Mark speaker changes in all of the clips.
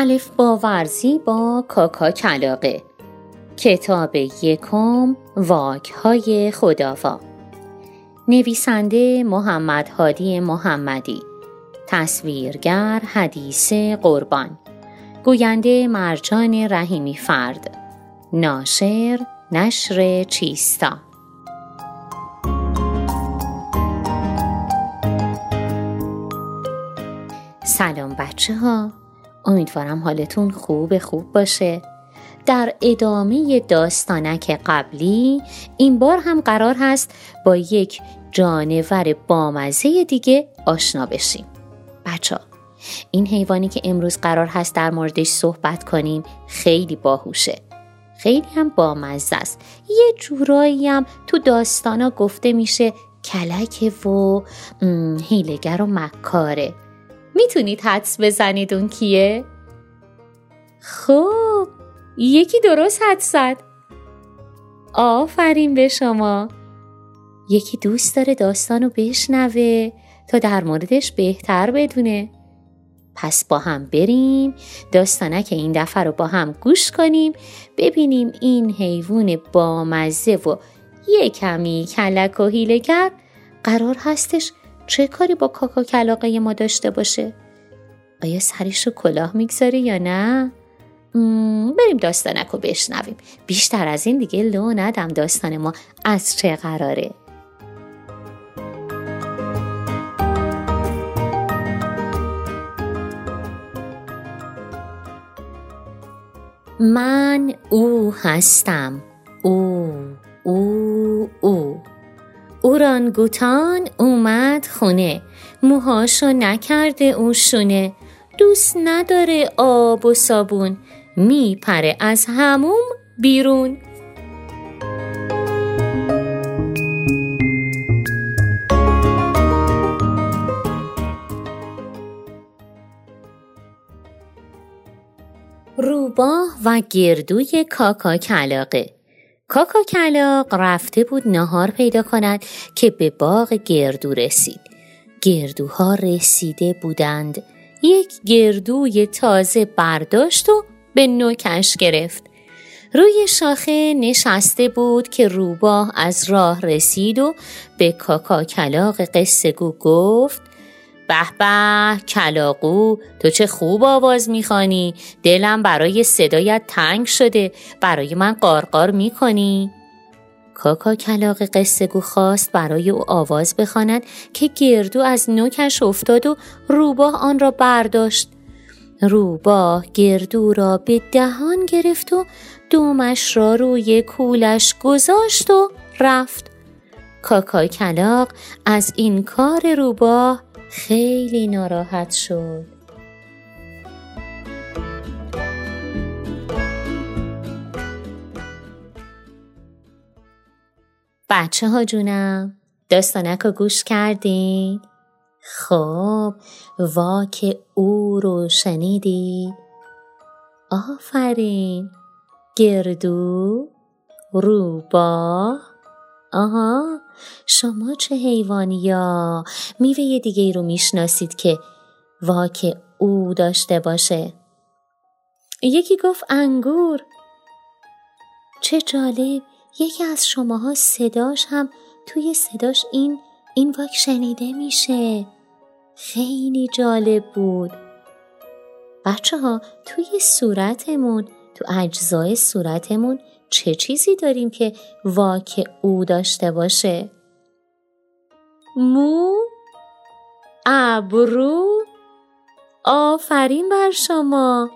Speaker 1: الف با ورزی با کاکا کلاقه کتاب یکم واک های خداوا. نویسنده محمد هادی محمدی. تصویرگر حدیث قربان. گوینده مرجان رحیمی فرد. ناشر نشر چیستا. سلام بچه ها امیدوارم حالتون خوب خوب باشه. در ادامه داستانک قبلی این بار هم قرار هست با یک جانور بامزه دیگه آشنا بشیم. بچه این حیوانی که امروز قرار هست در موردش صحبت کنیم خیلی باهوشه. خیلی هم بامزه است. یه جورایی هم تو داستانا گفته میشه کلک و هیلگر و مکاره. می‌تونید حدس بزنید اون کیه؟ خب یکی درست حدس زد. آفرین به شما. یکی دوست داره داستانو بشنوه تا در موردش بهتر بدونه. پس با هم بریم داستانک این دفعه رو با هم گوش کنیم ببینیم این حیوان بامزه و یه کمی کلک و هیلگر قرار هستش چه کاری با کاکا کلاقه ما داشته باشه؟ آیا سرش رو کلاه می‌گذاره یا نه؟ بریم داستانک رو بشنویم بیشتر از این دیگه لو ندم داستان ما از چه قراره من او هستم او او او اورانگوتان اومد خونه. موهاشو نکرده او شونه. دوست نداره آب و صابون. میپره از هموم بیرون. روباه و گردوی کاکا کلاقه کاکا کلاق رفته بود نهار پیدا کند که به باغ گردو رسید. گردوها رسیده بودند. یک گردوی تازه برداشت و به نوکش گرفت. روی شاخه نشسته بود که روباه از راه رسید و به کاکا کلاق قصه گو گفت به به کلاقو تو چه خوب آواز می‌خوانی؟ دلم برای صدایت تنگ شده. برای من قارقار می‌کنی؟ کاکا کلاق قصه گو خواست برای او آواز بخواند که گردو از نوکش افتاد و روباه آن را برداشت. روباه گردو را به دهان گرفت و دومش را روی کولش گذاشت و رفت. کاکا کلاق از این کار روباه خیلی ناراحت شد بچه ها جونم داستانک رو گوش کردین؟ خب واک او رو شنیدی؟ آفرین گردو روبا آها شما چه حیوانی یا میوه دیگه ای رو می‌شناسید که واک او داشته باشه. یکی گفت انگور. چه جالب یکی از شماها صداش هم توی صداش این این واک شنیده میشه. خیلی جالب بود. بچه ها توی صورتمون تو اجزای صورتمون چه چیزی داریم که واک او داشته باشه؟ مو ابرو. آفرین بر شما.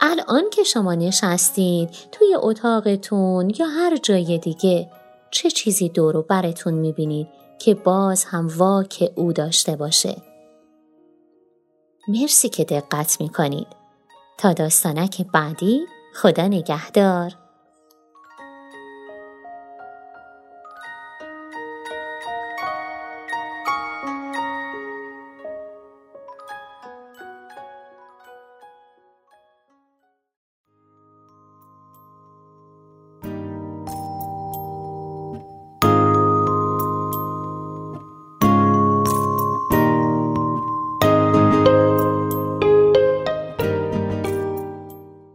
Speaker 1: الان که شما نشستید توی اتاقتون یا هر جای دیگه چه چیزی دورو براتون می‌بینید که باز هم واک او داشته باشه؟ مرسی که دقت می‌کنید. تا داستانک بعدی خدا نگهدار.